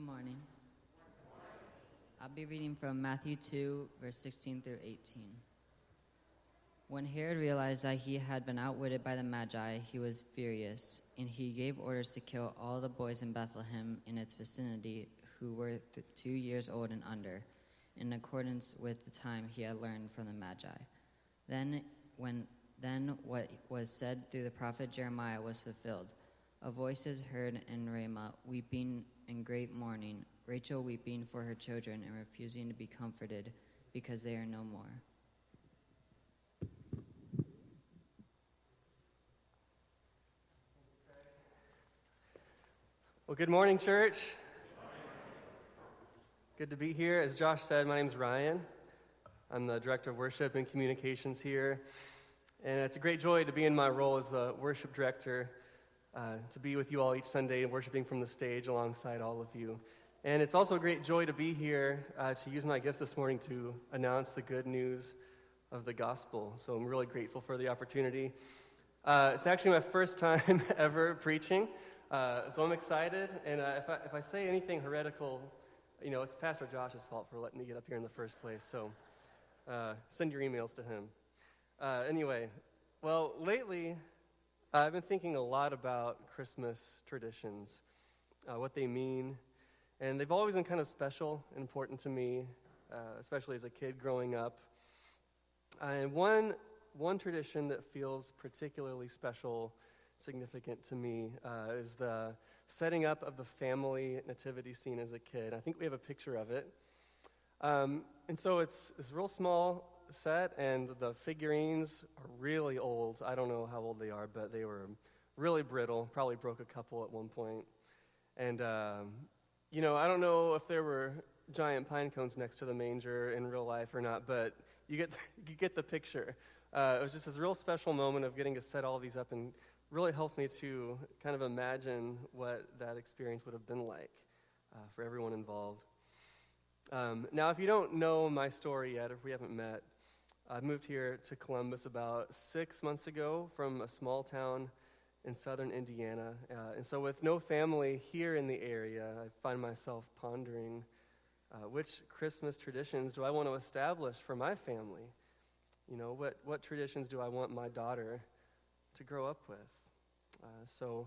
Good morning. I'll be reading from Matthew 2, verse 16 through 18. When Herod realized that he had been outwitted by the Magi, he was furious, and he gave orders to kill all the boys in Bethlehem in its vicinity who were th- two years old and under, in accordance with the time he had learned from the Magi. Then, when then what was said through the prophet Jeremiah was fulfilled. A voice is heard in Ramah, weeping in great mourning, Rachel weeping for her children and refusing to be comforted because they are no more. Well, good morning, church. Good to be here. As Josh said, my name is Ryan. I'm the director of worship and communications here. And it's a great joy to be in my role as the worship director, uh, to be with you all each Sunday and worshiping from the stage alongside all of you. And it's also a great joy to be here uh, to use my gifts this morning to announce the good news of the gospel. So I'm really grateful for the opportunity. Uh, it's actually my first time ever preaching, uh, so I'm excited. And uh, if, I, if I say anything heretical, you know, it's Pastor Josh's fault for letting me get up here in the first place. So uh, send your emails to him. Anyway, well, lately I've been thinking a lot about Christmas traditions, what they mean and they've always been kind of special and important to me, uh, especially as a kid growing up. and one, one tradition that feels particularly special, significant to me, uh, is the setting up of the family nativity scene as a kid. I think we have a picture of it. Um, and so it's this real small set, and the figurines are really old. I don't know how old they are, but they were really brittle, probably broke a couple at one point. And um, you know, I don't know if there were giant pine cones next to the manger in real life or not, but you get, you get the picture. Uh, it was just this real special moment of getting to set all these up and really helped me to kind of imagine what that experience would have been like uh, for everyone involved. Um, now, if you don't know my story yet, if we haven't met, I moved here to Columbus about six months ago from a small town in southern Indiana. Uh, and so, with no family here in the area, I find myself pondering uh, which Christmas traditions do I want to establish for my family? You know, what, what traditions do I want my daughter to grow up with? Uh, so,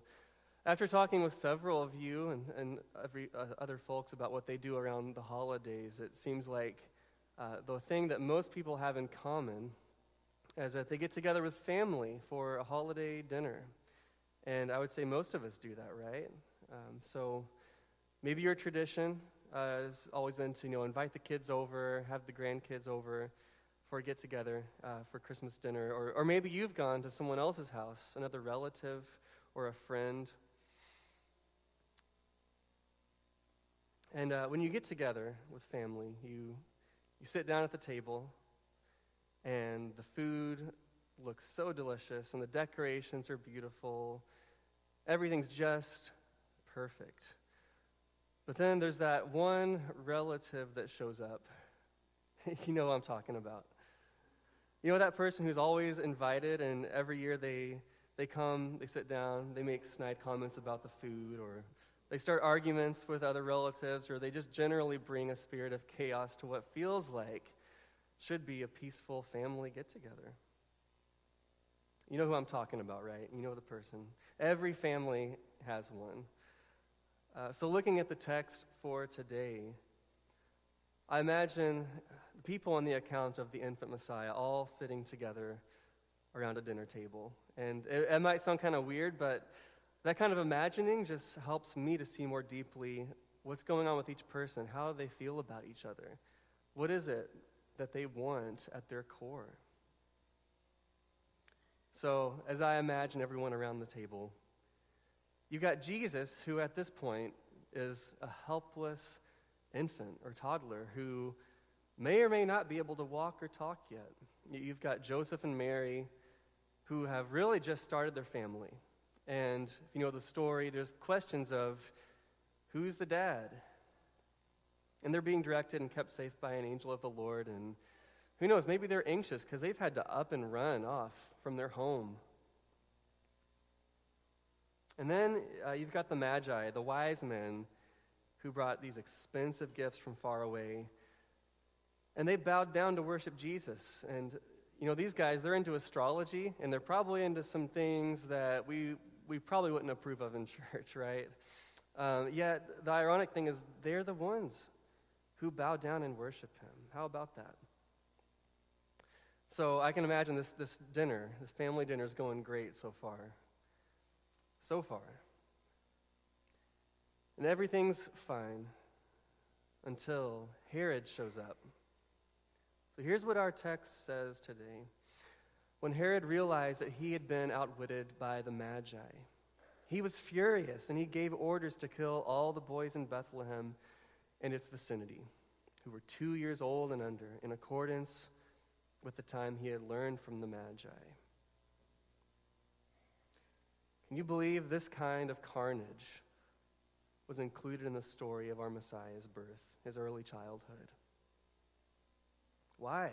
after talking with several of you and, and every, uh, other folks about what they do around the holidays, it seems like uh, the thing that most people have in common is that they get together with family for a holiday dinner. And I would say most of us do that, right? Um, so maybe your tradition uh, has always been to you know invite the kids over, have the grandkids over for a get together uh, for Christmas dinner, or, or maybe you've gone to someone else's house, another relative or a friend. And uh, when you get together with family, you, you sit down at the table, and the food looks so delicious, and the decorations are beautiful. Everything's just perfect. But then there's that one relative that shows up. you know what I'm talking about. You know that person who's always invited, and every year they, they come, they sit down, they make snide comments about the food, or they start arguments with other relatives, or they just generally bring a spirit of chaos to what feels like should be a peaceful family get together. You know who I'm talking about, right? You know the person. Every family has one. Uh, so, looking at the text for today, I imagine the people on the account of the infant Messiah all sitting together around a dinner table. And it, it might sound kind of weird, but that kind of imagining just helps me to see more deeply what's going on with each person, how they feel about each other. What is it that they want at their core? So, as I imagine everyone around the table, you've got Jesus, who at this point is a helpless infant or toddler who may or may not be able to walk or talk yet. You've got Joseph and Mary, who have really just started their family. And if you know the story, there's questions of who's the dad? And they're being directed and kept safe by an angel of the Lord. And who knows, maybe they're anxious because they've had to up and run off from their home. And then uh, you've got the Magi, the wise men, who brought these expensive gifts from far away. And they bowed down to worship Jesus. And, you know, these guys, they're into astrology, and they're probably into some things that we, we probably wouldn't approve of in church, right? Um, yet, the ironic thing is, they're the ones who bow down and worship him. How about that? So I can imagine this, this dinner, this family dinner is going great so far. So far. And everything's fine until Herod shows up. So here's what our text says today. When Herod realized that he had been outwitted by the Magi, he was furious and he gave orders to kill all the boys in Bethlehem and its vicinity who were two years old and under, in accordance with the time he had learned from the Magi. Can you believe this kind of carnage was included in the story of our Messiah's birth, his early childhood? Why?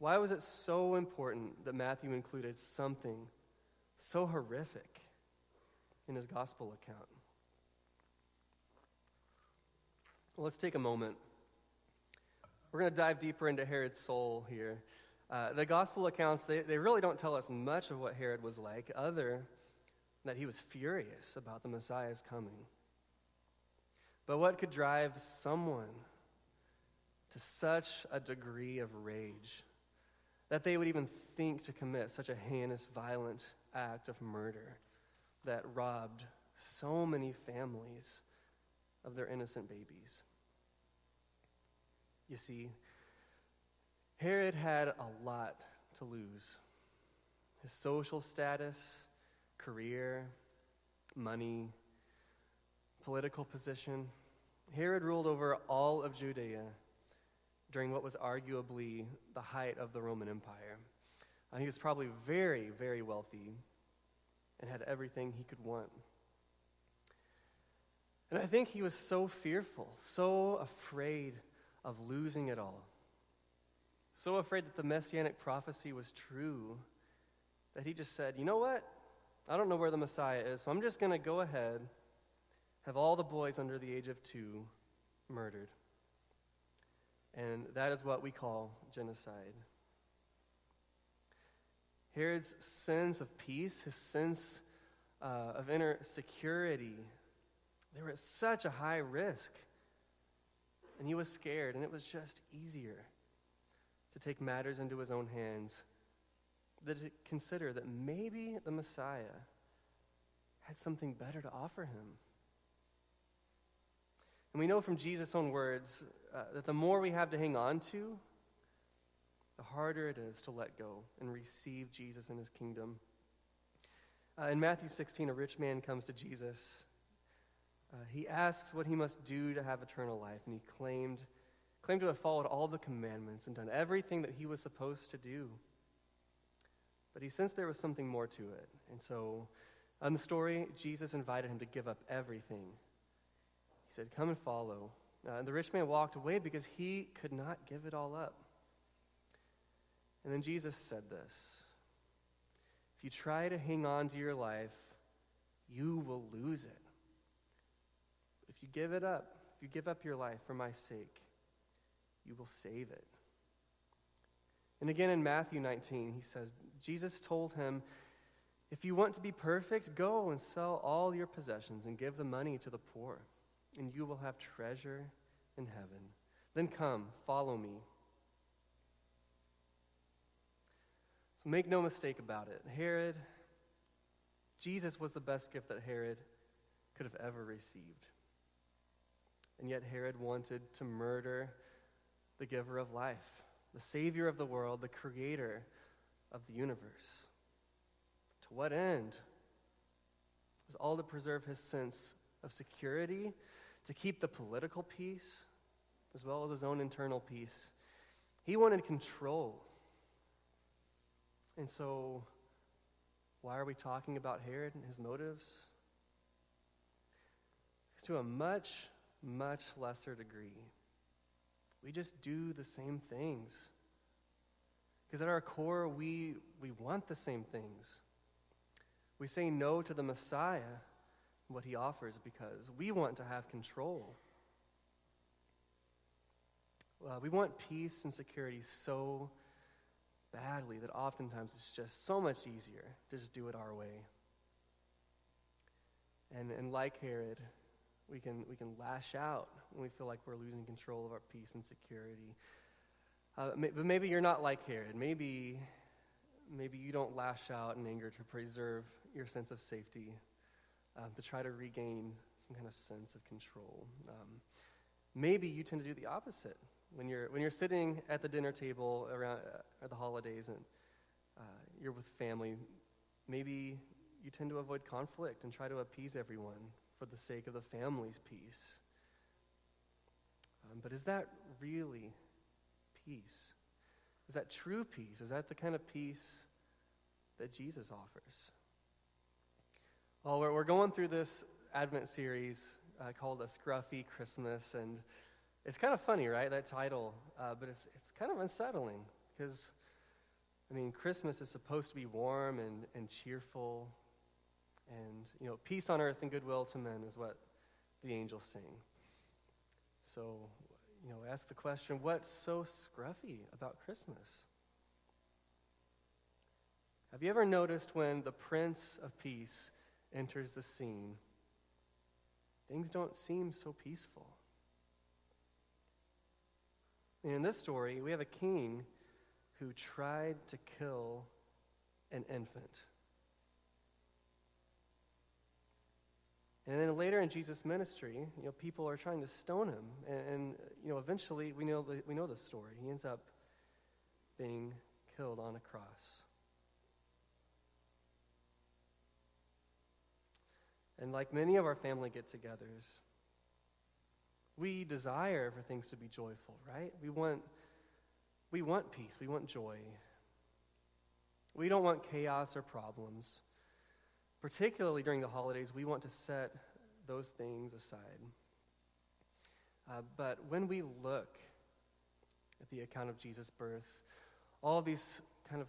Why was it so important that Matthew included something so horrific in his gospel account? Well, let's take a moment. We're going to dive deeper into Herod's soul here. Uh, the gospel accounts, they, they really don't tell us much of what Herod was like, other that he was furious about the Messiah's coming. But what could drive someone to such a degree of rage that they would even think to commit such a heinous, violent act of murder that robbed so many families of their innocent babies? You see, Herod had a lot to lose his social status, career, money, political position. Herod ruled over all of Judea during what was arguably the height of the Roman Empire. Uh, he was probably very, very wealthy and had everything he could want. And I think he was so fearful, so afraid of losing it all. So afraid that the messianic prophecy was true that he just said, You know what? I don't know where the Messiah is, so I'm just going to go ahead, have all the boys under the age of two murdered. And that is what we call genocide. Herod's sense of peace, his sense uh, of inner security, they were at such a high risk and he was scared, and it was just easier to take matters into his own hands than to consider that maybe the Messiah had something better to offer him. And we know from Jesus' own words uh, that the more we have to hang on to, the harder it is to let go and receive Jesus and his kingdom. Uh, in Matthew 16, a rich man comes to Jesus uh, he asks what he must do to have eternal life, and he claimed, claimed to have followed all the commandments and done everything that he was supposed to do. But he sensed there was something more to it. And so, in the story, Jesus invited him to give up everything. He said, Come and follow. Uh, and the rich man walked away because he could not give it all up. And then Jesus said this If you try to hang on to your life, you will lose it. If you give it up, if you give up your life for my sake, you will save it. And again in Matthew 19, he says, Jesus told him, If you want to be perfect, go and sell all your possessions and give the money to the poor, and you will have treasure in heaven. Then come, follow me. So make no mistake about it. Herod, Jesus was the best gift that Herod could have ever received. And yet Herod wanted to murder the giver of life, the Savior of the world, the Creator of the universe. To what end? It was all to preserve his sense of security, to keep the political peace, as well as his own internal peace. He wanted control. And so, why are we talking about Herod and his motives? To a much much lesser degree. We just do the same things. Because at our core, we, we want the same things. We say no to the Messiah what he offers because we want to have control. Uh, we want peace and security so badly that oftentimes it's just so much easier to just do it our way. And, and like Herod, we can, we can lash out when we feel like we're losing control of our peace and security. Uh, may, but maybe you're not like Herod. Maybe, maybe you don't lash out in anger to preserve your sense of safety, um, to try to regain some kind of sense of control. Um, maybe you tend to do the opposite when you're, when you're sitting at the dinner table around uh, at the holidays and uh, you're with family. Maybe you tend to avoid conflict and try to appease everyone for the sake of the family's peace. Um, but is that really peace? Is that true peace? Is that the kind of peace that Jesus offers? Well, we're, we're going through this Advent series uh, called A Scruffy Christmas, and it's kind of funny, right? That title, uh, but it's, it's kind of unsettling because, I mean, Christmas is supposed to be warm and, and cheerful, and, you know, peace on earth and goodwill to men is what the angels sing. So, you know, ask the question what's so scruffy about Christmas? Have you ever noticed when the Prince of Peace enters the scene, things don't seem so peaceful? And in this story, we have a king who tried to kill an infant. And then later in Jesus' ministry, you know, people are trying to stone him. And, and you know, eventually, we know, the, we know the story. He ends up being killed on a cross. And like many of our family get togethers, we desire for things to be joyful, right? We want, we want peace, we want joy. We don't want chaos or problems. Particularly during the holidays, we want to set those things aside. Uh, but when we look at the account of Jesus' birth, all these kind of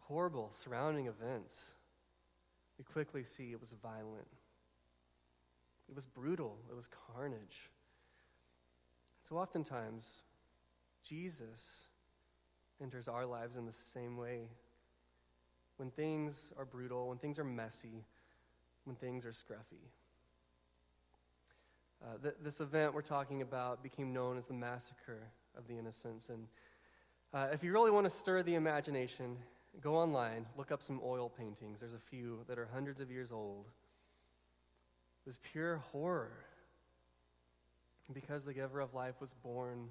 horrible surrounding events, we quickly see it was violent. It was brutal. It was carnage. So oftentimes, Jesus enters our lives in the same way when things are brutal, when things are messy, when things are scruffy. Uh, th- this event we're talking about became known as the Massacre of the Innocents. And uh, if you really want to stir the imagination, go online, look up some oil paintings. There's a few that are hundreds of years old. Was pure horror. Because the giver of life was born,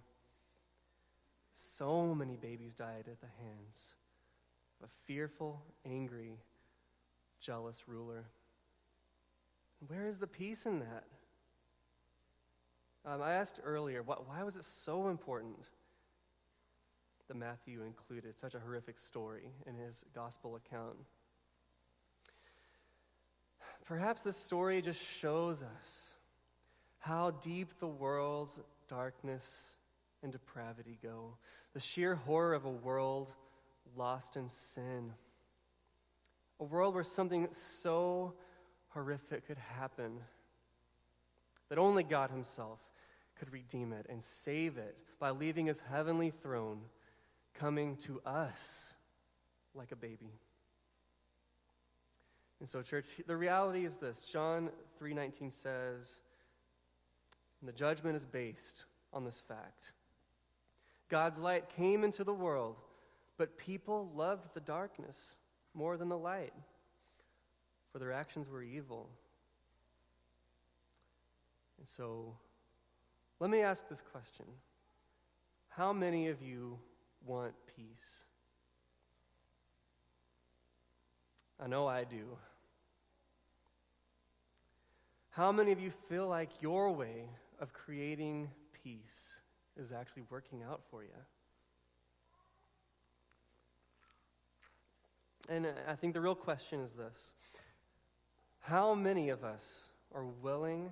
so many babies died at the hands of a fearful, angry, jealous ruler. Where is the peace in that? Um, I asked earlier, why was it so important that Matthew included such a horrific story in his gospel account? Perhaps this story just shows us how deep the world's darkness and depravity go. The sheer horror of a world lost in sin. A world where something so horrific could happen that only God Himself could redeem it and save it by leaving His heavenly throne coming to us like a baby. And so church the reality is this John 3:19 says the judgment is based on this fact. God's light came into the world but people loved the darkness more than the light, for their actions were evil. And so, let me ask this question How many of you want peace? I know I do. How many of you feel like your way of creating peace is actually working out for you? And uh, I think the real question is this How many of us are willing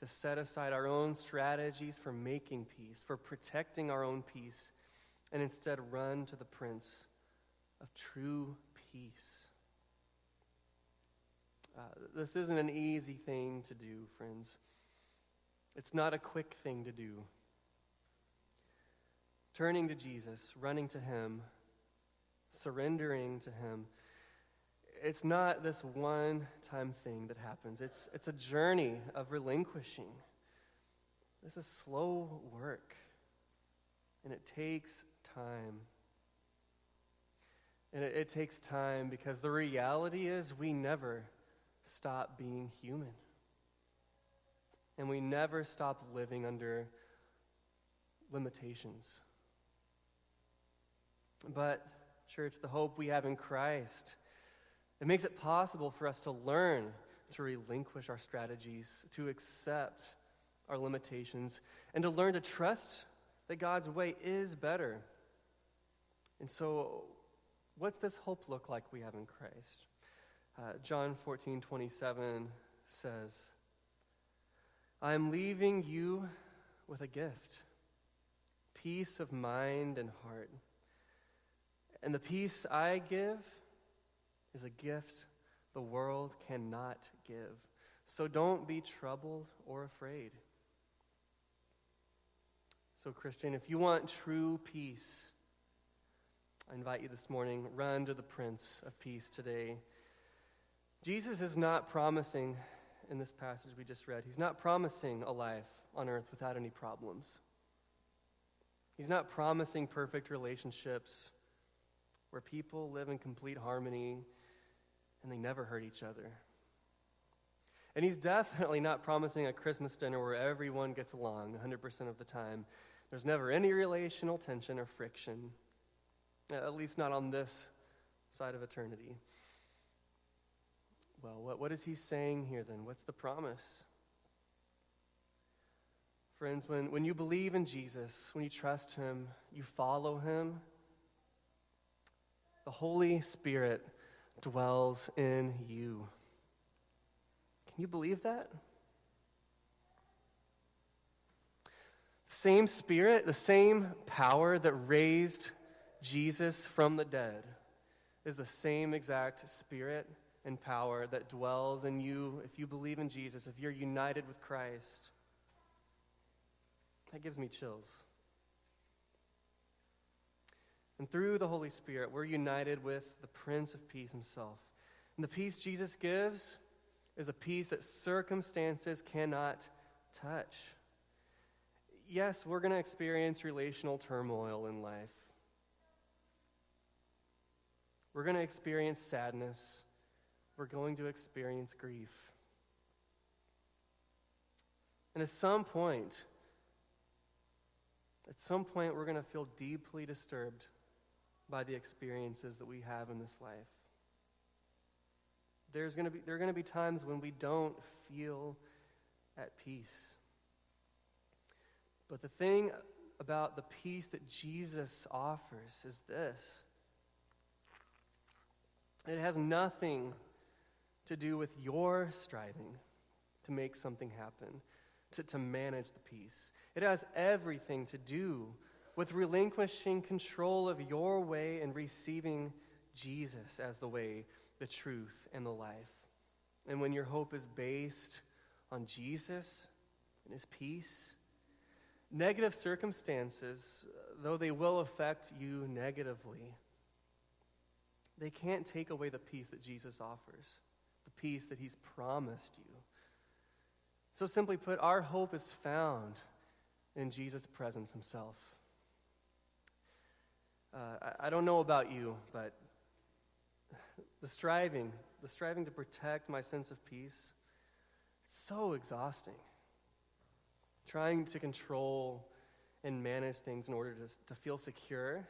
to set aside our own strategies for making peace, for protecting our own peace, and instead run to the Prince of true peace? Uh, this isn't an easy thing to do, friends. It's not a quick thing to do. Turning to Jesus, running to Him, surrendering to Him, it's not this one time thing that happens. It's, it's a journey of relinquishing. This is slow work, and it takes time. And it, it takes time because the reality is we never stop being human. And we never stop living under limitations. But, church, the hope we have in Christ, it makes it possible for us to learn to relinquish our strategies, to accept our limitations, and to learn to trust that God's way is better. And so, what's this hope look like we have in Christ? Uh, John 14, 27 says, I am leaving you with a gift peace of mind and heart. And the peace I give is a gift the world cannot give. So don't be troubled or afraid. So, Christian, if you want true peace, I invite you this morning, run to the Prince of Peace today. Jesus is not promising, in this passage we just read, he's not promising a life on earth without any problems. He's not promising perfect relationships where people live in complete harmony and they never hurt each other. And he's definitely not promising a Christmas dinner where everyone gets along 100% of the time. There's never any relational tension or friction, at least not on this side of eternity. Well, what, what is he saying here then? What's the promise? Friends, when, when you believe in Jesus, when you trust him, you follow him, the Holy Spirit dwells in you. Can you believe that? The same Spirit, the same power that raised Jesus from the dead is the same exact Spirit and power that dwells in you if you believe in Jesus, if you're united with Christ. That gives me chills. And through the Holy Spirit, we're united with the Prince of Peace himself. And the peace Jesus gives is a peace that circumstances cannot touch. Yes, we're going to experience relational turmoil in life. We're going to experience sadness we're going to experience grief. And at some point, at some point, we're going to feel deeply disturbed by the experiences that we have in this life. There's going to be, there are going to be times when we don't feel at peace. But the thing about the peace that Jesus offers is this it has nothing to do with your striving to make something happen, to, to manage the peace. It has everything to do with relinquishing control of your way and receiving Jesus as the way, the truth, and the life. And when your hope is based on Jesus and his peace, negative circumstances, though they will affect you negatively, they can't take away the peace that Jesus offers peace that He's promised you. So, simply put, our hope is found in Jesus' presence Himself. Uh, I, I don't know about you, but the striving, the striving to protect my sense of peace, it's so exhausting. Trying to control and manage things in order to, to feel secure,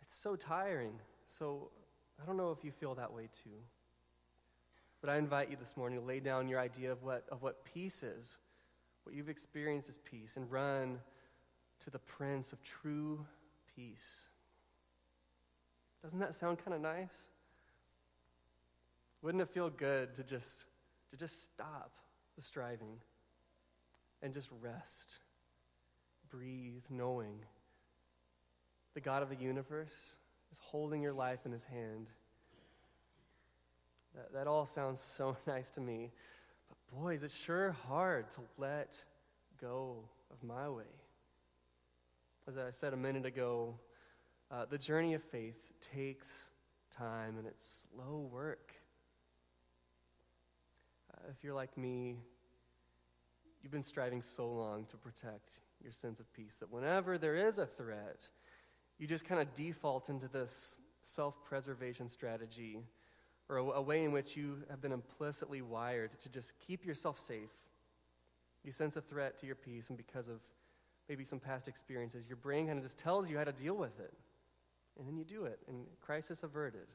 it's so tiring. So I don't know if you feel that way too. But I invite you this morning to lay down your idea of what, of what peace is, what you've experienced as peace, and run to the Prince of true peace. Doesn't that sound kind of nice? Wouldn't it feel good to just, to just stop the striving and just rest, breathe, knowing the God of the universe is holding your life in his hand? That, that all sounds so nice to me. But boy, is it sure hard to let go of my way. As I said a minute ago, uh, the journey of faith takes time and it's slow work. Uh, if you're like me, you've been striving so long to protect your sense of peace that whenever there is a threat, you just kind of default into this self preservation strategy or a, a, way in which you have been implicitly wired to just keep yourself safe. You sense a threat to your peace, and because of maybe some past experiences, your brain kind of just tells you how to deal with it. And then you do it, and crisis averted.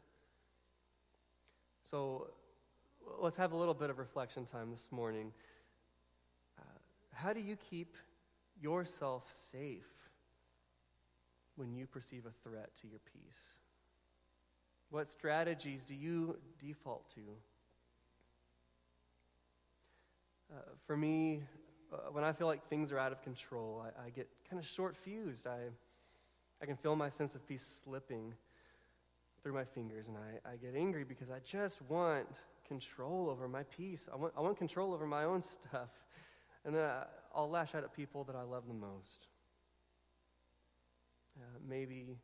So let's have a little bit of reflection time this morning. Uh, how do you keep yourself safe when you perceive a threat to your peace? What strategies do you default to? Uh, for me, uh, when I feel like things are out of control, I, I get kind of short fused. I, I can feel my sense of peace slipping through my fingers, and I, I get angry because I just want control over my peace. I want, I want control over my own stuff. And then I, I'll lash out at people that I love the most. Uh, maybe,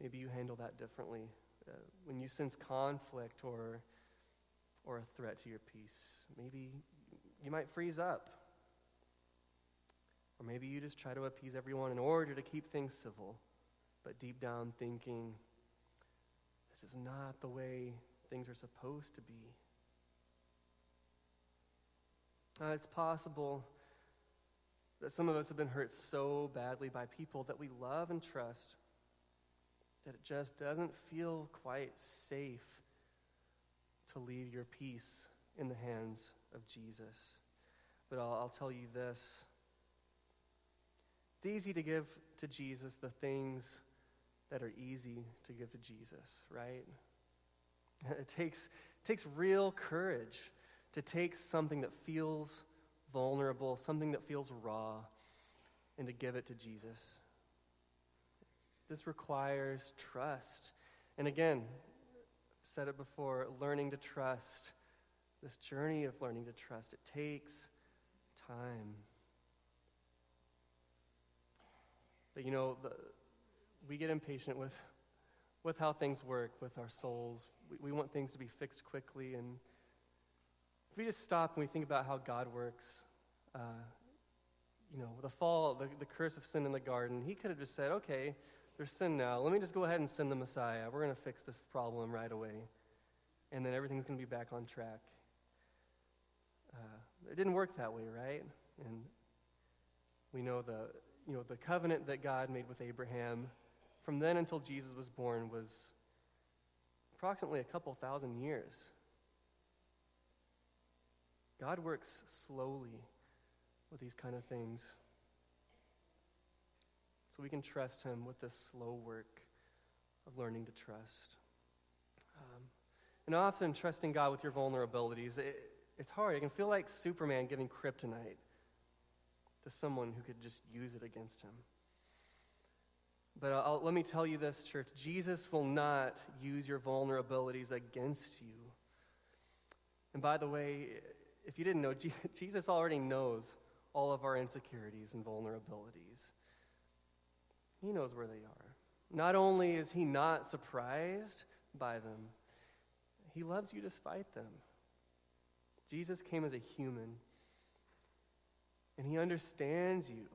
maybe you handle that differently. Uh, when you sense conflict or, or a threat to your peace, maybe you might freeze up. Or maybe you just try to appease everyone in order to keep things civil, but deep down thinking, this is not the way things are supposed to be. Uh, it's possible that some of us have been hurt so badly by people that we love and trust that it just doesn't feel quite safe to leave your peace in the hands of Jesus. But I'll, I'll tell you this it's easy to give to Jesus the things that are easy to give to Jesus, right? It takes, it takes real courage to take something that feels vulnerable, something that feels raw, and to give it to Jesus. This requires trust. And again, said it before, learning to trust, this journey of learning to trust, it takes time. But you know, the, we get impatient with, with how things work with our souls. We, we want things to be fixed quickly. And if we just stop and we think about how God works, uh, you know, the fall, the, the curse of sin in the garden, he could have just said, okay, there's sin now. Let me just go ahead and send the Messiah. We're going to fix this problem right away. And then everything's going to be back on track. Uh, it didn't work that way, right? And we know the, you know, the covenant that God made with Abraham from then until Jesus was born was approximately a couple thousand years. God works slowly with these kind of things. We can trust Him with this slow work of learning to trust. Um, and often, trusting God with your vulnerabilities, it, it's hard. It can feel like Superman giving kryptonite to someone who could just use it against him. But I'll, let me tell you this, church Jesus will not use your vulnerabilities against you. And by the way, if you didn't know, Jesus already knows all of our insecurities and vulnerabilities. He knows where they are. Not only is He not surprised by them, He loves you despite them. Jesus came as a human, and He understands you,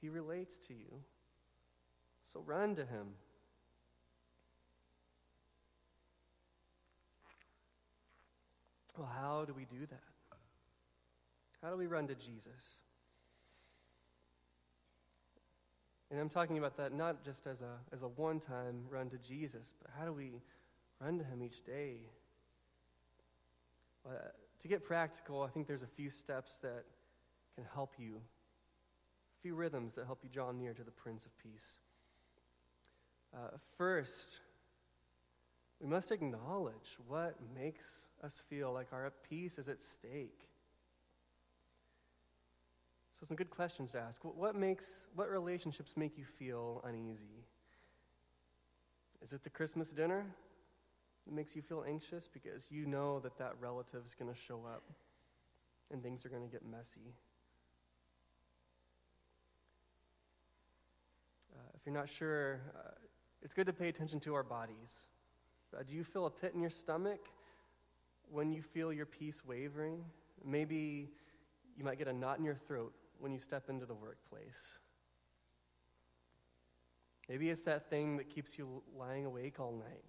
He relates to you. So run to Him. Well, how do we do that? How do we run to Jesus? And I'm talking about that not just as a, as a one time run to Jesus, but how do we run to Him each day? Uh, to get practical, I think there's a few steps that can help you, a few rhythms that help you draw near to the Prince of Peace. Uh, first, we must acknowledge what makes us feel like our peace is at stake. So, some good questions to ask. What makes, what relationships make you feel uneasy? Is it the Christmas dinner? It makes you feel anxious because you know that that relative is going to show up and things are going to get messy. Uh, if you're not sure, uh, it's good to pay attention to our bodies. Uh, do you feel a pit in your stomach when you feel your peace wavering? Maybe you might get a knot in your throat when you step into the workplace. Maybe it's that thing that keeps you lying awake all night.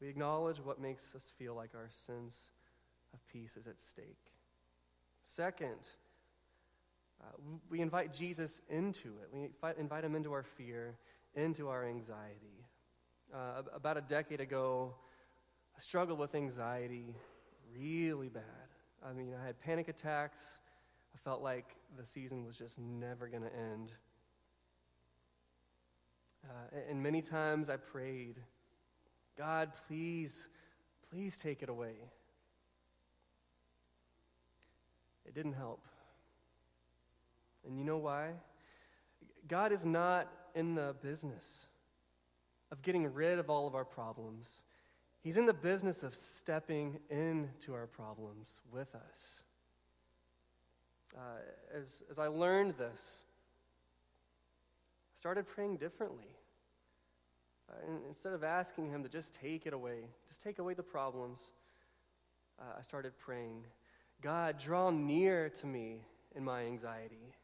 We acknowledge what makes us feel like our sense of peace is at stake. Second, uh, we invite Jesus into it. We invite him into our fear, into our anxiety. Uh, about a decade ago, I struggled with anxiety really bad. I mean, I had panic attacks. I felt like the season was just never going to end. Uh, and many times I prayed, God, please, please take it away. It didn't help. And you know why? God is not in the business of getting rid of all of our problems. He's in the business of stepping into our problems with us. Uh, as, as I learned this, I started praying differently. Uh, instead of asking Him to just take it away, just take away the problems, uh, I started praying, God, draw near to me in my anxiety.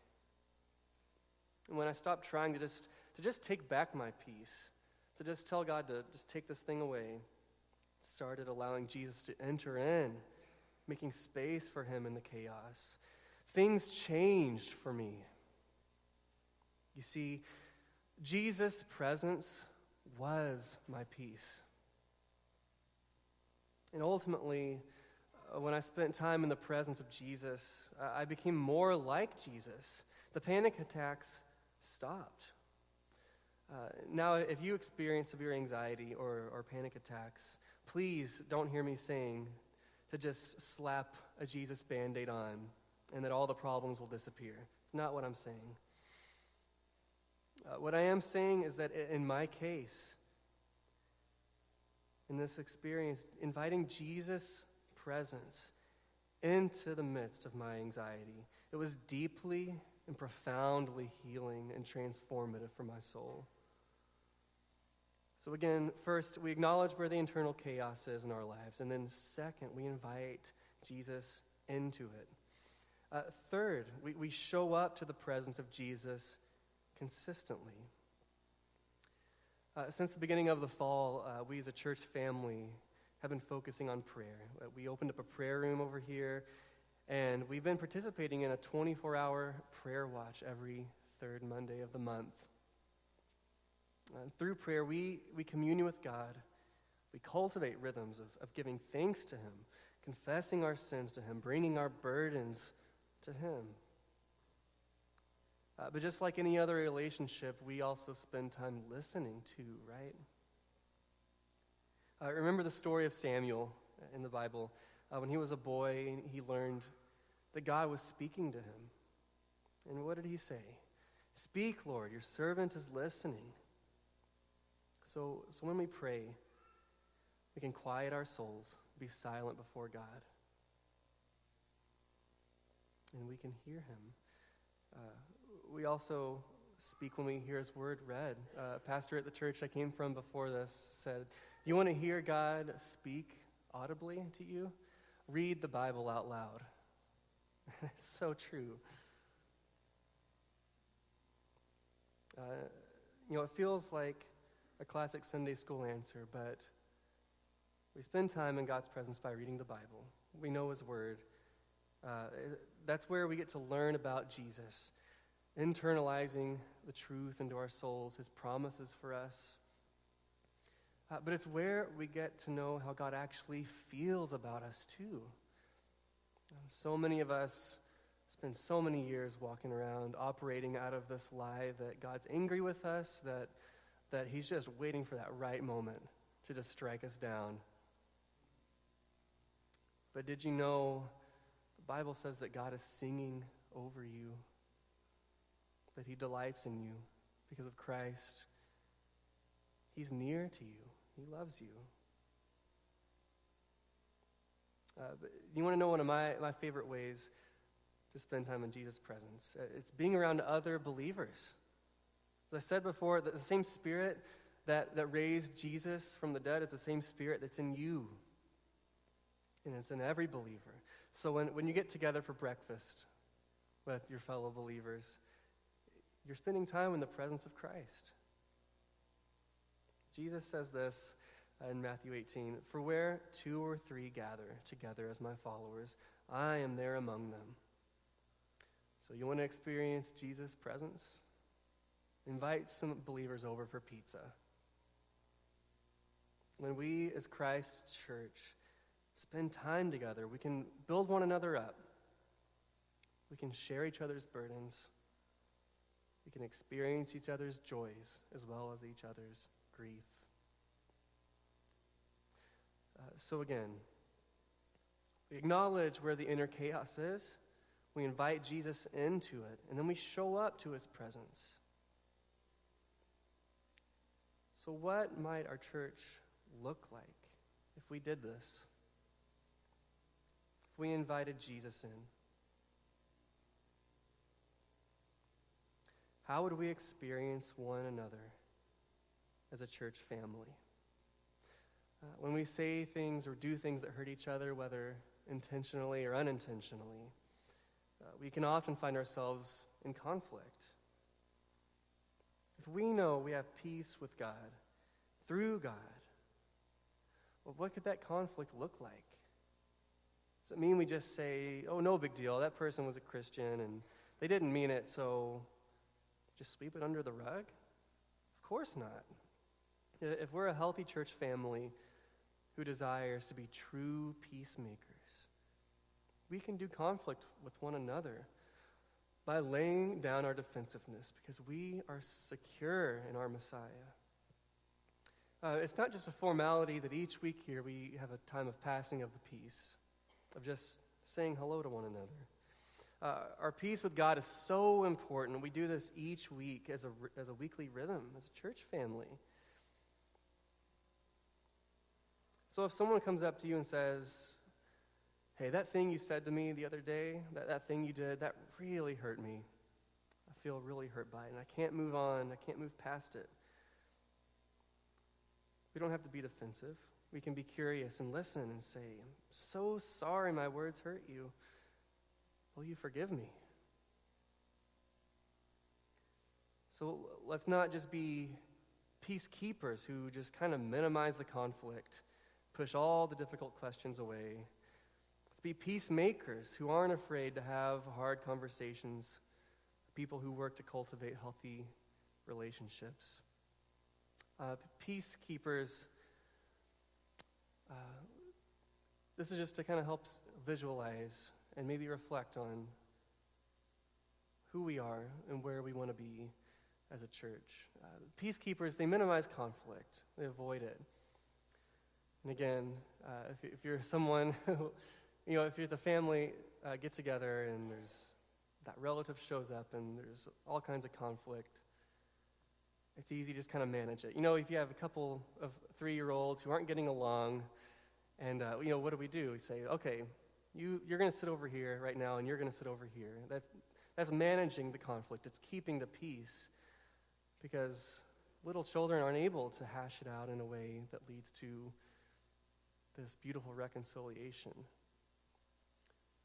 And when I stopped trying to just, to just take back my peace, to just tell God to just take this thing away, started allowing Jesus to enter in, making space for him in the chaos. Things changed for me. You see, Jesus' presence was my peace. And ultimately, uh, when I spent time in the presence of Jesus, I became more like Jesus. The panic attacks stopped. Uh, now, if you experience severe anxiety or, or panic attacks, please don't hear me saying to just slap a Jesus band aid on and that all the problems will disappear. It's not what I'm saying. Uh, what I am saying is that in my case, in this experience, inviting Jesus' presence into the midst of my anxiety, it was deeply and profoundly healing and transformative for my soul. So, again, first, we acknowledge where the internal chaos is in our lives. And then, second, we invite Jesus into it. Uh, third, we, we show up to the presence of Jesus consistently. Uh, since the beginning of the fall, uh, we as a church family have been focusing on prayer. Uh, we opened up a prayer room over here, and we've been participating in a 24 hour prayer watch every third Monday of the month. And through prayer, we, we commune with God. We cultivate rhythms of, of giving thanks to Him, confessing our sins to Him, bringing our burdens to Him. Uh, but just like any other relationship, we also spend time listening to, right? Uh, remember the story of Samuel in the Bible. Uh, when he was a boy, he learned that God was speaking to him. And what did he say? Speak, Lord, your servant is listening. So, so when we pray, we can quiet our souls, be silent before God, and we can hear Him. Uh, we also speak when we hear His word read. Uh, pastor at the church I came from before this said, You want to hear God speak audibly to you? Read the Bible out loud. it's so true. Uh, you know, it feels like a classic Sunday school answer, but we spend time in God's presence by reading the Bible. We know His Word. Uh, that's where we get to learn about Jesus, internalizing the truth into our souls, His promises for us. Uh, but it's where we get to know how God actually feels about us, too. So many of us spend so many years walking around operating out of this lie that God's angry with us, that that He's just waiting for that right moment to just strike us down. But did you know the Bible says that God is singing over you, that He delights in you because of Christ? He's near to you, He loves you. Uh, you want to know one of my, my favorite ways to spend time in Jesus' presence? Uh, it's being around other believers. As I said before, the same spirit that, that raised Jesus from the dead is the same spirit that's in you. And it's in every believer. So when, when you get together for breakfast with your fellow believers, you're spending time in the presence of Christ. Jesus says this in Matthew 18 For where two or three gather together as my followers, I am there among them. So, you want to experience Jesus' presence? Invite some believers over for pizza. When we, as Christ's church, spend time together, we can build one another up. We can share each other's burdens. We can experience each other's joys as well as each other's grief. Uh, so, again, we acknowledge where the inner chaos is. We invite Jesus into it, and then we show up to his presence. So, what might our church look like if we did this? If we invited Jesus in? How would we experience one another as a church family? Uh, when we say things or do things that hurt each other, whether intentionally or unintentionally, uh, we can often find ourselves in conflict. If we know we have peace with God through God, well, what could that conflict look like? Does it mean we just say, oh, no big deal, that person was a Christian and they didn't mean it, so just sweep it under the rug? Of course not. If we're a healthy church family, who desires to be true peacemakers. We can do conflict with one another by laying down our defensiveness because we are secure in our Messiah. Uh, it's not just a formality that each week here we have a time of passing of the peace, of just saying hello to one another. Uh, our peace with God is so important. We do this each week as a, as a weekly rhythm, as a church family. So if someone comes up to you and says, Hey, that thing you said to me the other day, that, that thing you did, that really hurt me. I feel really hurt by it, and I can't move on. I can't move past it. We don't have to be defensive. We can be curious and listen and say, I'm so sorry my words hurt you. Will you forgive me? So let's not just be peacekeepers who just kind of minimize the conflict push all the difficult questions away. Be peacemakers who aren't afraid to have hard conversations, people who work to cultivate healthy relationships. Uh, peacekeepers, uh, this is just to kind of help visualize and maybe reflect on who we are and where we want to be as a church. Uh, peacekeepers, they minimize conflict, they avoid it. And again, uh, if, if, you're someone, who, you know, if you're at the family uh, get together and there's that relative shows up and there's all kinds of conflict, it's easy to just kind of manage it. You know, if you have a couple of three year olds who aren't getting along, and, uh, you know, what do we do? We say, okay, you, you're going to sit over here right now and you're going to sit over here. That's, that's managing the conflict, it's keeping the peace because little children aren't able to hash it out in a way that leads to this beautiful reconciliation.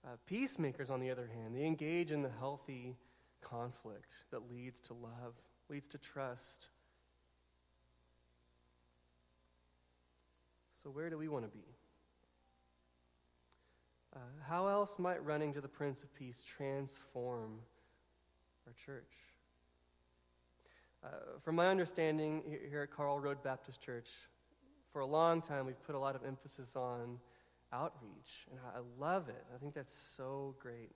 Uh, peacemakers, on the other hand, they engage in the healthy conflict that leads to love, leads to trust. So, where do we want to be? Uh, how else might running to the Prince of Peace transform our church? Uh, from my understanding here at Carl Road Baptist Church, for a long time, we've put a lot of emphasis on outreach, and I love it. I think that's so great.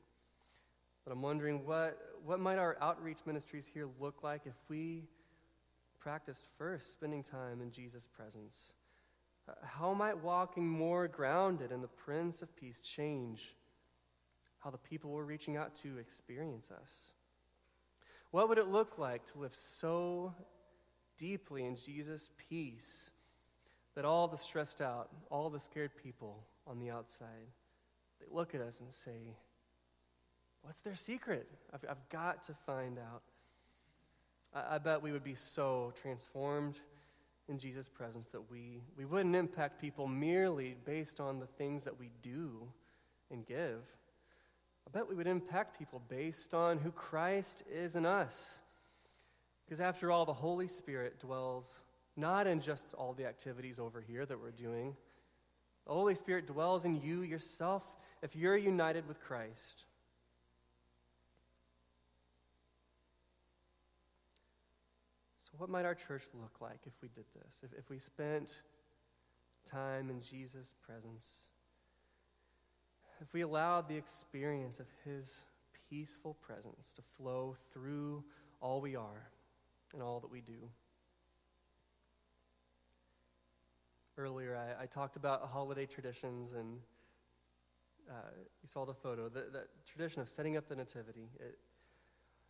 But I'm wondering what, what might our outreach ministries here look like if we practiced first spending time in Jesus' presence? How might walking more grounded in the Prince of Peace change how the people we're reaching out to experience us? What would it look like to live so deeply in Jesus' peace that all the stressed out, all the scared people on the outside, they look at us and say, What's their secret? I've, I've got to find out. I, I bet we would be so transformed in Jesus' presence that we, we wouldn't impact people merely based on the things that we do and give. I bet we would impact people based on who Christ is in us. Because after all, the Holy Spirit dwells not in just all the activities over here that we're doing. The Holy Spirit dwells in you yourself if you're united with Christ. So, what might our church look like if we did this? If, if we spent time in Jesus' presence? If we allowed the experience of His peaceful presence to flow through all we are and all that we do? Earlier, I, I talked about holiday traditions, and uh, you saw the photo, the, that tradition of setting up the Nativity. It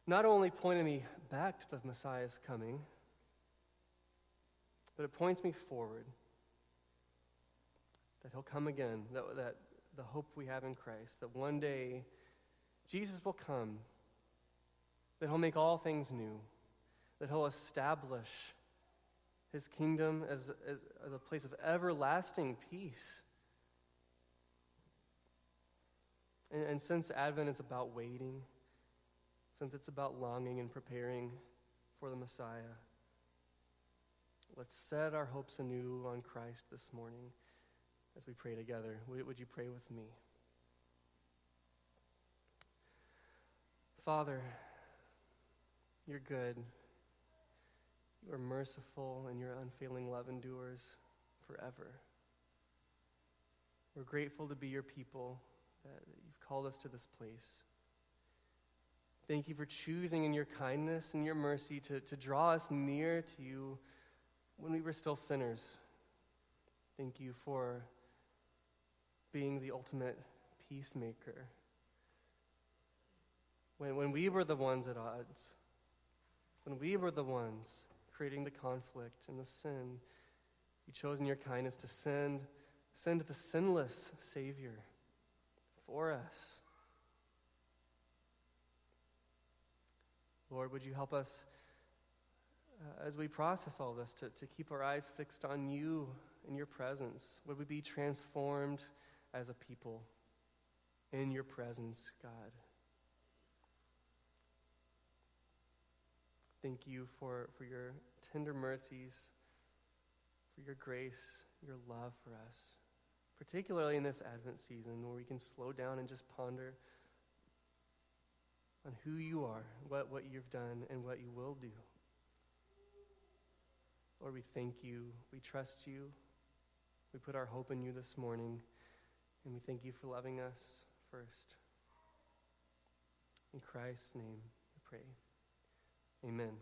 not only pointed me back to the Messiah's coming, but it points me forward that he'll come again, that, that the hope we have in Christ, that one day Jesus will come, that he'll make all things new, that he'll establish his kingdom as, as, as a place of everlasting peace. And, and since Advent is about waiting, since it's about longing and preparing for the Messiah, let's set our hopes anew on Christ this morning as we pray together. Would you pray with me? Father, you're good. You are merciful, and your unfailing love endures forever. We're grateful to be your people, that you've called us to this place. Thank you for choosing in your kindness and your mercy to, to draw us near to you when we were still sinners. Thank you for being the ultimate peacemaker. When, when we were the ones at odds, when we were the ones creating the conflict and the sin, you chose in your kindness to send, send the sinless Savior for us. Lord, would you help us uh, as we process all this to, to keep our eyes fixed on you and your presence? Would we be transformed as a people in your presence, God? Thank you for, for your tender mercies, for your grace, your love for us, particularly in this Advent season where we can slow down and just ponder on who you are, what, what you've done, and what you will do. Lord, we thank you. We trust you. We put our hope in you this morning, and we thank you for loving us first. In Christ's name we pray. Amen.